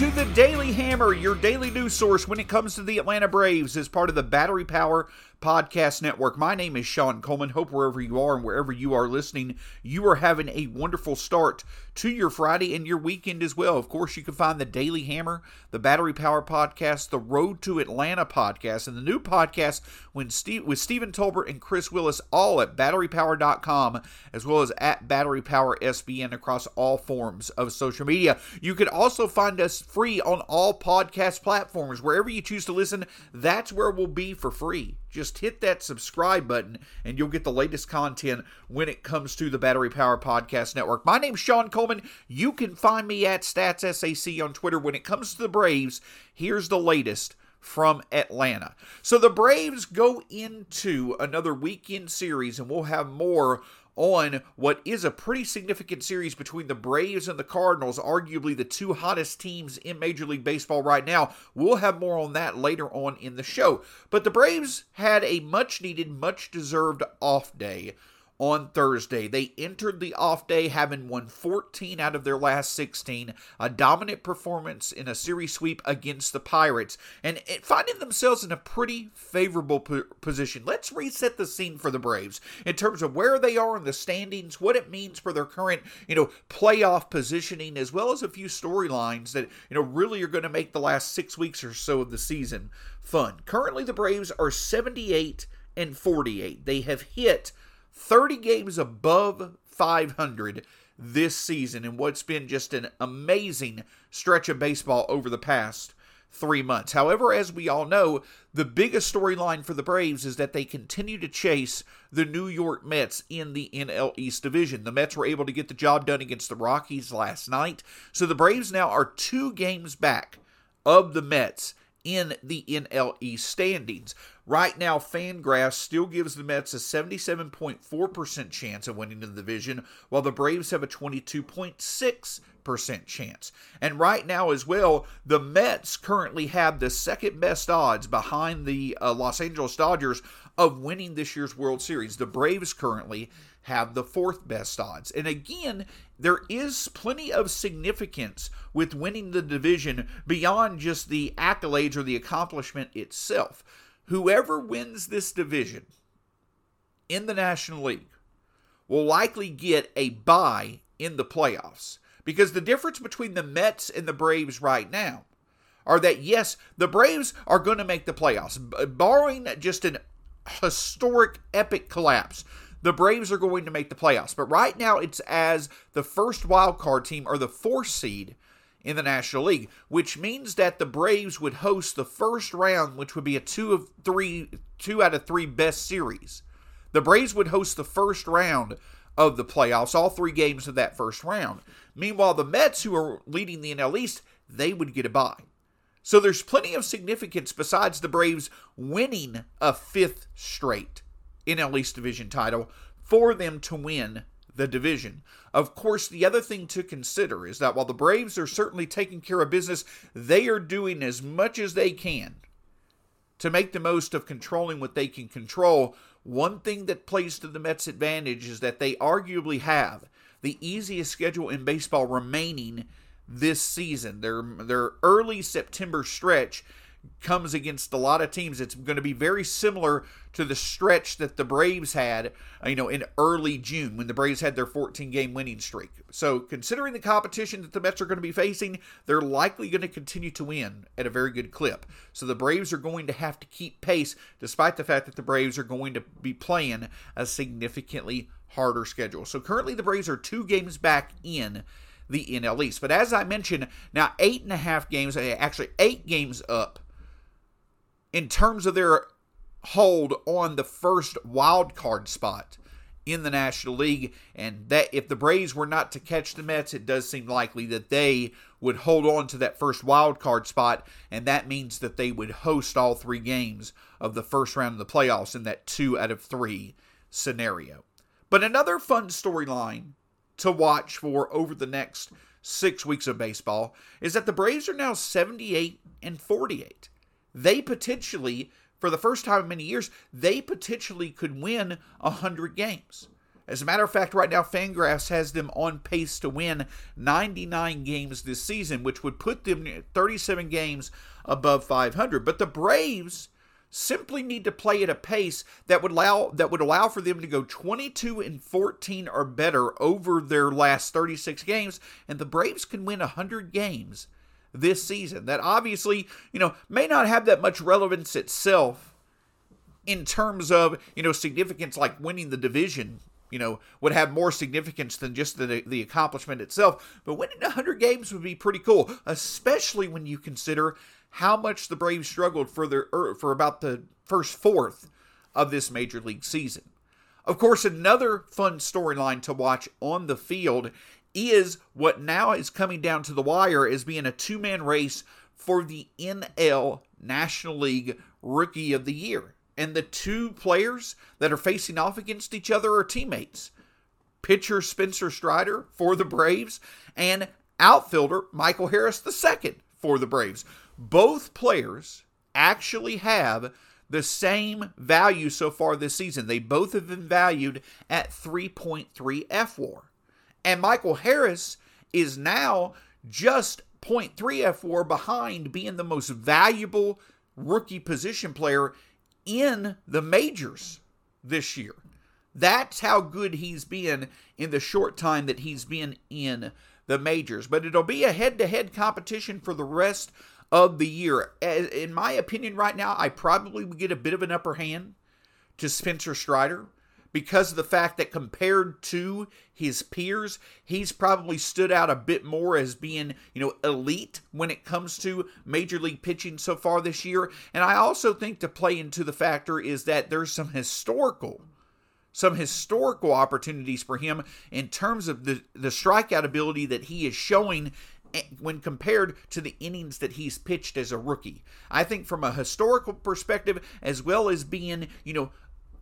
to the Daily Hammer, your daily news source when it comes to the Atlanta Braves as part of the Battery Power Podcast Network. My name is Shawn Coleman. Hope wherever you are and wherever you are listening, you are having a wonderful start to your Friday and your weekend as well. Of course, you can find the Daily Hammer, the Battery Power Podcast, the Road to Atlanta podcast, and the new podcast when Steve, with Stephen Tolbert and Chris Willis, all at batterypower.com, as well as at Battery Power SBN across all forms of social media. You can also find us free on all podcast platforms. Wherever you choose to listen, that's where we'll be for free. Just hit that subscribe button and you'll get the latest content when it comes to the Battery Power Podcast Network. My name's Shawn Coleman. You can find me at StatsSAC on Twitter. When it comes to the Braves, here's the latest from Atlanta. So the Braves go into another weekend series, and we'll have more on what is a pretty significant series between the Braves and the Cardinals, arguably the two hottest teams in Major League Baseball right now. We'll have more on that later on in the show. But the Braves had a much needed, much deserved off day on Thursday. They entered the off day having won 14 out of their last 16, a dominant performance in a series sweep against the Pirates, and finding themselves in a pretty favorable position. Let's reset the scene for the Braves in terms of where they are in the standings, what it means for their current, you know, playoff positioning, as well as a few storylines that, you know, really are going to make the last six weeks or so of the season fun. Currently, the Braves are 78 and 48. They have hit 30 games above 500 this season in what's been just an amazing stretch of baseball over the past three months. However, as we all know, the biggest storyline for the Braves is that they continue to chase the New York Mets in the NL East division. The Mets were able to get the job done against the Rockies last night, so the Braves now are two games back of the Mets in the NLE standings. Right now, Fangraphs still gives the Mets a 77.4% chance of winning the division, while the Braves have a 22.6% chance. And right now, as well, the Mets currently have the second best odds behind the uh, Los Angeles Dodgers of winning this year's World Series. The Braves currently have the fourth best odds. And again, there is plenty of significance with winning the division beyond just the accolades or the accomplishment itself. Whoever wins this division in the National League will likely get a bye in the playoffs. Because the difference between the Mets and the Braves right now are that, yes, the Braves are going to make the playoffs, barring just an historic, epic collapse the Braves are going to make the playoffs. But right now, it's as the first wild card team or the fourth seed in the National League, which means that the Braves would host the first round, which would be a two of three, two out of three best series. The Braves would host the first round of the playoffs, all three games of that first round. Meanwhile, the Mets, who are leading the NL East, they would get a bye. So there's plenty of significance besides the Braves winning a fifth straight NL East division title for them to win the division. Of course, the other thing to consider is that while the Braves are certainly taking care of business, they are doing as much as they can to make the most of controlling what they can control. One thing that plays to the Mets' advantage is that they arguably have the easiest schedule in baseball remaining this season. Their their early September stretch comes against a lot of teams. It's going to be very similar to the stretch that the Braves had, you know, in early June when the Braves had their 14 game winning streak. So, considering the competition that the Mets are going to be facing, they're likely going to continue to win at a very good clip. So, the Braves are going to have to keep pace, despite the fact that the Braves are going to be playing a significantly harder schedule. So, currently, the Braves are two games back in the NL East. But as I mentioned, now eight and a half games, actually eight games up in terms of their hold on the first wild card spot in the National League. And that if the Braves were not to catch the Mets, it does seem likely that they would hold on to that first wild card spot, and that means that they would host all three games of the first round of the playoffs in that two out of three scenario. But another fun storyline to watch for over the next six weeks of baseball is that the Braves are now 78 and 48 they potentially, for the first time in many years, they potentially could win 100 games. As a matter of fact, right now, Fangraphs has them on pace to win 99 games this season, which would put them 37 games above 500. But the Braves simply need to play at a pace that would allow that would allow for them to go 22 and 14 or better over their last 36 games and the Braves can win 100 games this season that obviously, you know, may not have that much relevance itself in terms of, you know, significance like winning the division, you know, would have more significance than just the the accomplishment itself, but winning 100 games would be pretty cool, especially when you consider how much the Braves struggled for their er, for about the first fourth of this major league season. Of course, another fun storyline to watch on the field is what now is coming down to the wire as being a two man race for the NL National League Rookie of the Year. And the two players that are facing off against each other are teammates pitcher Spencer Strider for the Braves and outfielder Michael Harris II for the Braves. Both players actually have the same value so far this season. They both have been valued at 3.3 fWAR. And Michael Harris is now just 0.3 fWAR behind being the most valuable rookie position player in the majors this year. That's how good he's been in the short time that he's been in the majors. But it'll be a head to head competition for the rest of the year. In my opinion, right now, I probably would get a bit of an upper hand to Spencer Strider because of the fact that compared to his peers, he's probably stood out a bit more as being, you know, elite when it comes to major league pitching so far this year. And I also think to play into the factor is that there's some historical some historical opportunities for him in terms of the the strikeout ability that he is showing eh, when compared to the innings that he's pitched as a rookie. I think from a historical perspective as well as being, you know,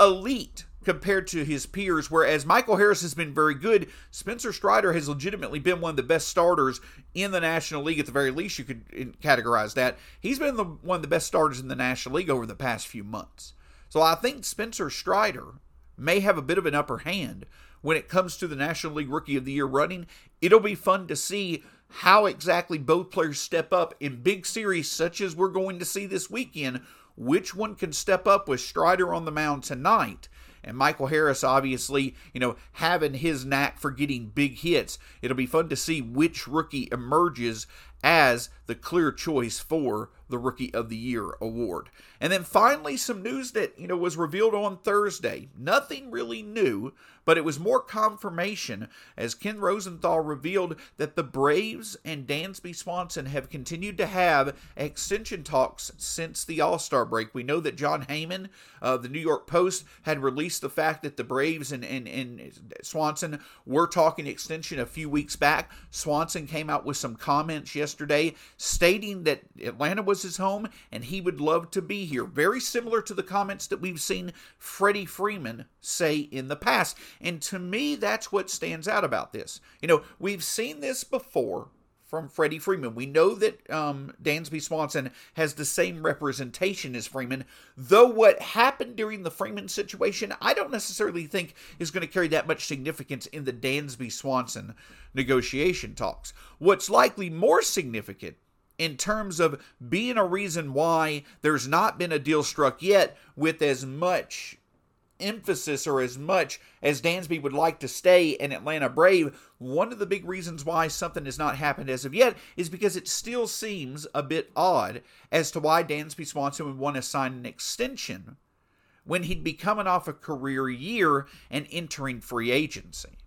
elite compared to his peers. Whereas Michael Harris has been very good, Spencer Strider has legitimately been one of the best starters in the National League. At the very least, you could categorize that. He's been the, one of the best starters in the National League over the past few months. So I think Spencer Strider may have a bit of an upper hand when it comes to the National League Rookie of the Year running. It'll be fun to see how exactly both players step up in big series such as we're going to see this weekend. Which one can step up with Strider on the mound tonight and Michael Harris, obviously, you know, having his knack for getting big hits. It'll be fun to see which rookie emerges as the clear choice for the Rookie of the Year award. And then finally, some news that, you know, was revealed on Thursday. Nothing really new, but it was more confirmation as Ken Rosenthal revealed that the Braves and Dansby Swanson have continued to have extension talks since the All Star break. We know that Jon Heyman of the New York Post had released the fact that the Braves and, and, and Swanson were talking extension a few weeks back. Swanson came out with some comments yesterday stating that Atlanta was his home and he would love to be here. Very similar to the comments that we've seen Freddie Freeman say in the past. And to me, that's what stands out about this. You know, we've seen this before from Freddie Freeman. We know that um, Dansby Swanson has the same representation as Freeman, though what happened during the Freeman situation, I don't necessarily think is going to carry that much significance in the Dansby Swanson negotiation talks. What's likely more significant in terms of being a reason why there's not been a deal struck yet with as much emphasis or as much as Dansby would like to stay an Atlanta Brave, one of the big reasons why something has not happened as of yet is because it still seems a bit odd as to why Dansby Swanson would want to sign an extension when he'd be coming off a career year and entering free agency.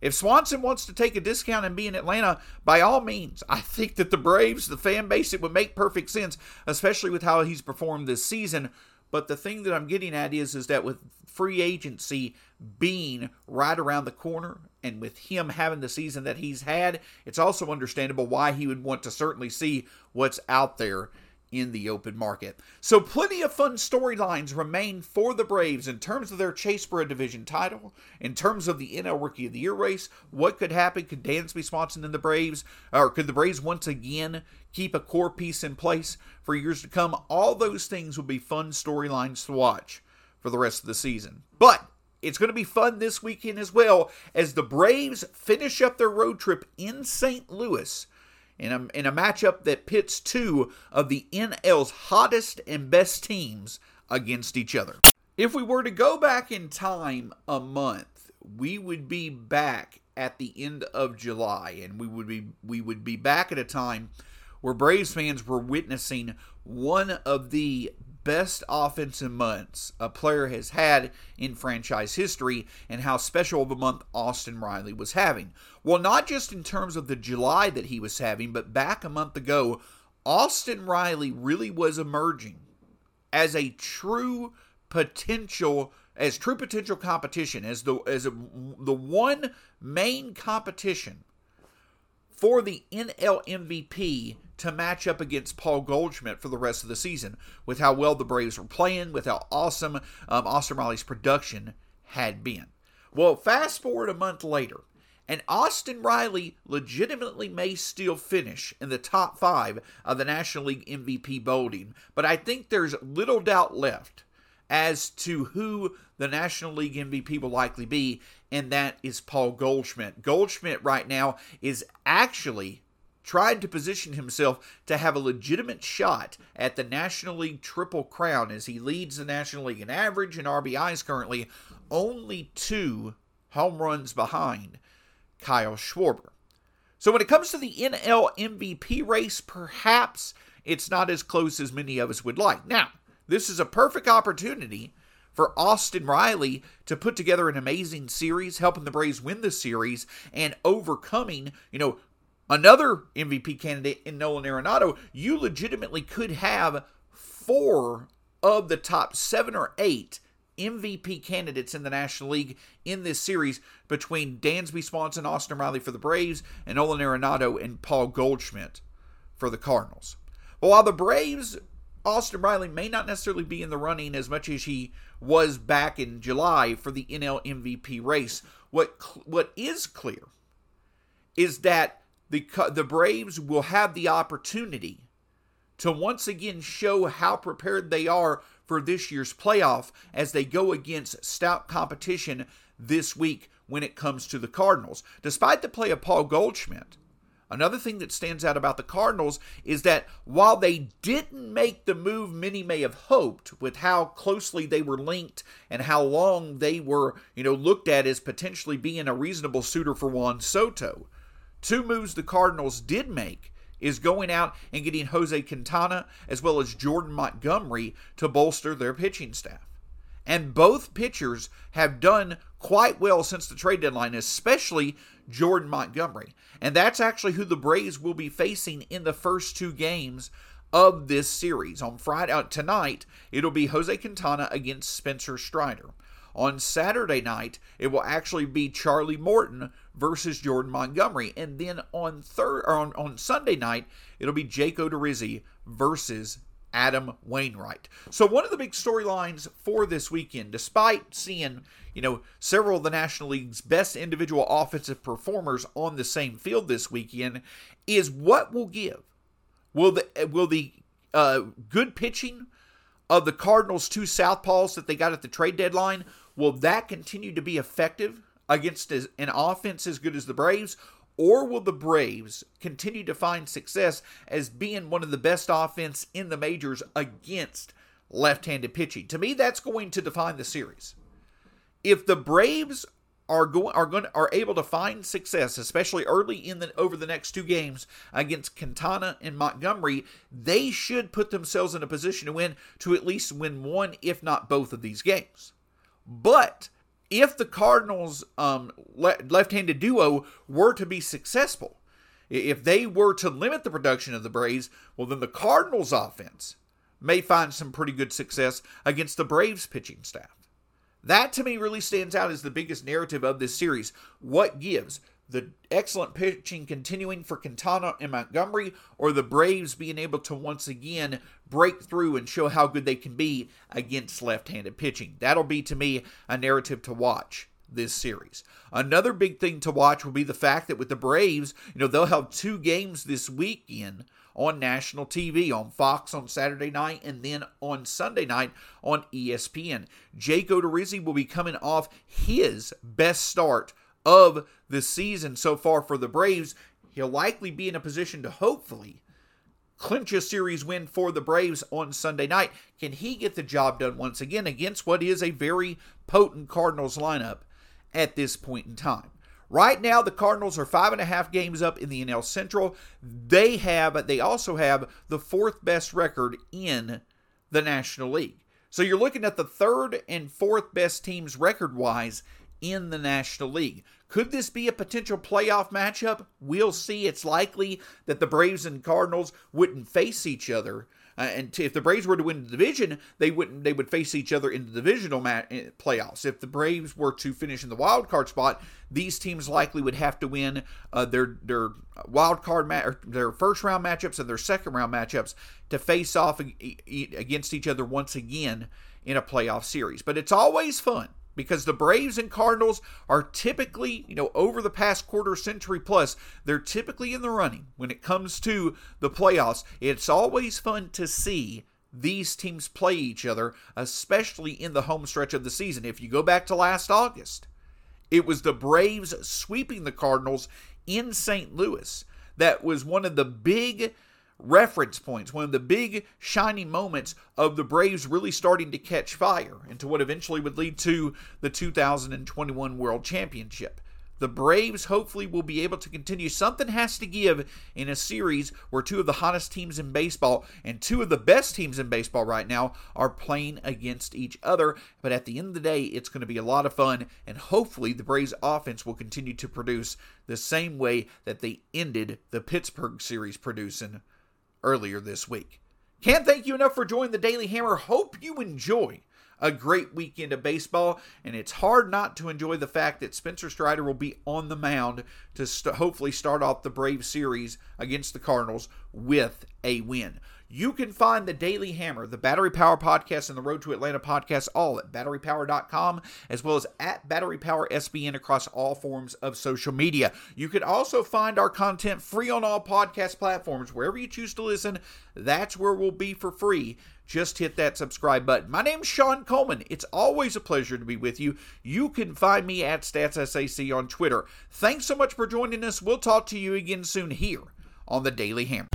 If Swanson wants to take a discount and be in Atlanta, by all means, I think that the Braves, the fan base, it would make perfect sense, especially with how he's performed this season. But the thing that I'm getting at is, is that with free agency being right around the corner, and with him having the season that he's had, it's also understandable why he would want to certainly see what's out there in the open market. So, plenty of fun storylines remain for the Braves in terms of their chase for a division title, in terms of the NL Rookie of the Year race. What could happen? Could Dansby Swanson and the Braves, or could the Braves once again keep a core piece in place for years to come? All those things will be fun storylines to watch for the rest of the season. But it's going to be fun this weekend as well as the Braves finish up their road trip in St. Louis in a, in a matchup that pits two of the NL's hottest and best teams against each other. If we were to go back in time a month, we would be back at the end of July, and we would be we would be back at a time where Braves fans were witnessing one of the best offensive months a player has had in franchise history and how special of a month Austin Riley was having. Well, not just in terms of the July that he was having, but back a month ago, Austin Riley really was emerging as a true potential as true potential competition as the as a, the one main competition for the NL MVP to match up against Paul Goldschmidt for the rest of the season with how well the Braves were playing, with how awesome um, Austin Riley's production had been. Well, fast forward a month later, and Austin Riley legitimately may still finish in the top five of the National League MVP voting, but I think there's little doubt left as to who the National League MVP will likely be, and that is Paul Goldschmidt. Goldschmidt right now is actually tried to position himself to have a legitimate shot at the National League Triple Crown as he leads the National League in average and RBIs currently, only two home runs behind Kyle Schwarber. So when it comes to the NL MVP race, perhaps it's not as close as many of us would like. Now, this is a perfect opportunity for Austin Riley to put together an amazing series, helping the Braves win the series and overcoming, you know, another MVP candidate in Nolan Arenado, you legitimately could have four of the top seven or eight MVP candidates in the National League in this series between Dansby Swanson, Austin Riley for the Braves, and Nolan Arenado and Paul Goldschmidt for the Cardinals. But while the Braves, Austin Riley may not necessarily be in the running as much as he was back in July for the NL MVP race, what what is clear is that the the Braves will have the opportunity to once again show how prepared they are for this year's playoff as they go against stout competition this week when it comes to the Cardinals. Despite the play of Paul Goldschmidt, another thing that stands out about the Cardinals is that while they didn't make the move many may have hoped with how closely they were linked and how long they were, you know, looked at as potentially being a reasonable suitor for Juan Soto, Two moves the Cardinals did make is going out and getting Jose Quintana as well as Jordan Montgomery to bolster their pitching staff. And both pitchers have done quite well since the trade deadline, especially Jordan Montgomery. And that's actually who the Braves will be facing in the first two games of this series. On Friday uh, tonight, it'll be Jose Quintana against Spencer Strider. On Saturday night, it will actually be Charlie Morton versus Jordan Montgomery. And then on third on, on Sunday night, it'll be Jake Odorizzi versus Adam Wainwright. So one of the big storylines for this weekend, despite seeing, you know, several of the National League's best individual offensive performers on the same field this weekend, is what will give. Will the will the uh, good pitching of the Cardinals' two southpaws that they got at the trade deadline Will that continue to be effective against an offense as good as the Braves? Or will the Braves continue to find success as being one of the best offense in the majors against left-handed pitching? To me, that's going to define the series. If the Braves are going are going are able to find success, especially early in the over the next two games against Quintana and Montgomery, they should put themselves in a position to win to at least win one, if not both of these games. But if the Cardinals' um, le- left-handed duo were to be successful, if they were to limit the production of the Braves, well, then the Cardinals' offense may find some pretty good success against the Braves' pitching staff. That to me really stands out as the biggest narrative of this series. What gives? The excellent pitching continuing for Quintana and Montgomery, or the Braves being able to once again break through and show how good they can be against left handed pitching? That'll be to me a narrative to watch this series. Another big thing to watch will be the fact that with the Braves, you know, they'll have two games this weekend on national TV on Fox on Saturday night and then on Sunday night on ESPN. Jake Odorizzi will be coming off his best start of the season so far for the Braves. He'll likely be in a position to hopefully clinch a series win for the Braves on Sunday night. Can he get the job done once again against what is a very potent Cardinals lineup at this point in time? Right now, the Cardinals are five and a half games up in the NL Central. They have, they also have the fourth best record in the National League. So you're looking at the third and fourth best teams record wise in the National League. Could this be a potential playoff matchup? We'll see. It's likely that the Braves and Cardinals wouldn't face each other uh, and t- if the Braves were to win the division, they wouldn't. They would face each other in the divisional eh, playoffs. If the Braves were to finish in the wild card spot, these teams likely would have to win uh, their their wild card ma- their first round matchups and their second round matchups to face off against each other once again in a playoff series. But it's always fun because the Braves and Cardinals are typically, you know, over the past quarter century plus, they're typically in the running when it comes to the playoffs. It's always fun to see these teams play each other, especially in the home stretch of the season. If you go back to last August, it was the Braves sweeping the Cardinals in St. Louis. That was one of the big reference points, one of the big shining moments of the Braves really starting to catch fire into what eventually would lead to the 2021 World Championship. The Braves hopefully will be able to continue. Something has to give in a series where two of the hottest teams in baseball and two of the best teams in baseball right now are playing against each other. But at the end of the day, it's going to be a lot of fun, and hopefully the Braves offense will continue to produce the same way that they ended the Pittsburgh series producing earlier this week. Can't thank you enough for joining the Daily Hammer. Hope you enjoy a great weekend of baseball, and it's hard not to enjoy the fact that Spencer Strider will be on the mound to st- hopefully start off the Brave series against the Cardinals with a win. You can find the Daily Hammer, the Battery Power Podcast, and the Road to Atlanta podcast all at batterypower.com, as well as at Battery Power SBN across all forms of social media. You can also find our content free on all podcast platforms. Wherever you choose to listen, that's where we'll be for free. Just hit that subscribe button. My name's Shawn Coleman. It's always a pleasure to be with you. You can find me at StatsSAC on Twitter. Thanks so much for joining us. We'll talk to you again soon here on the Daily Hammer.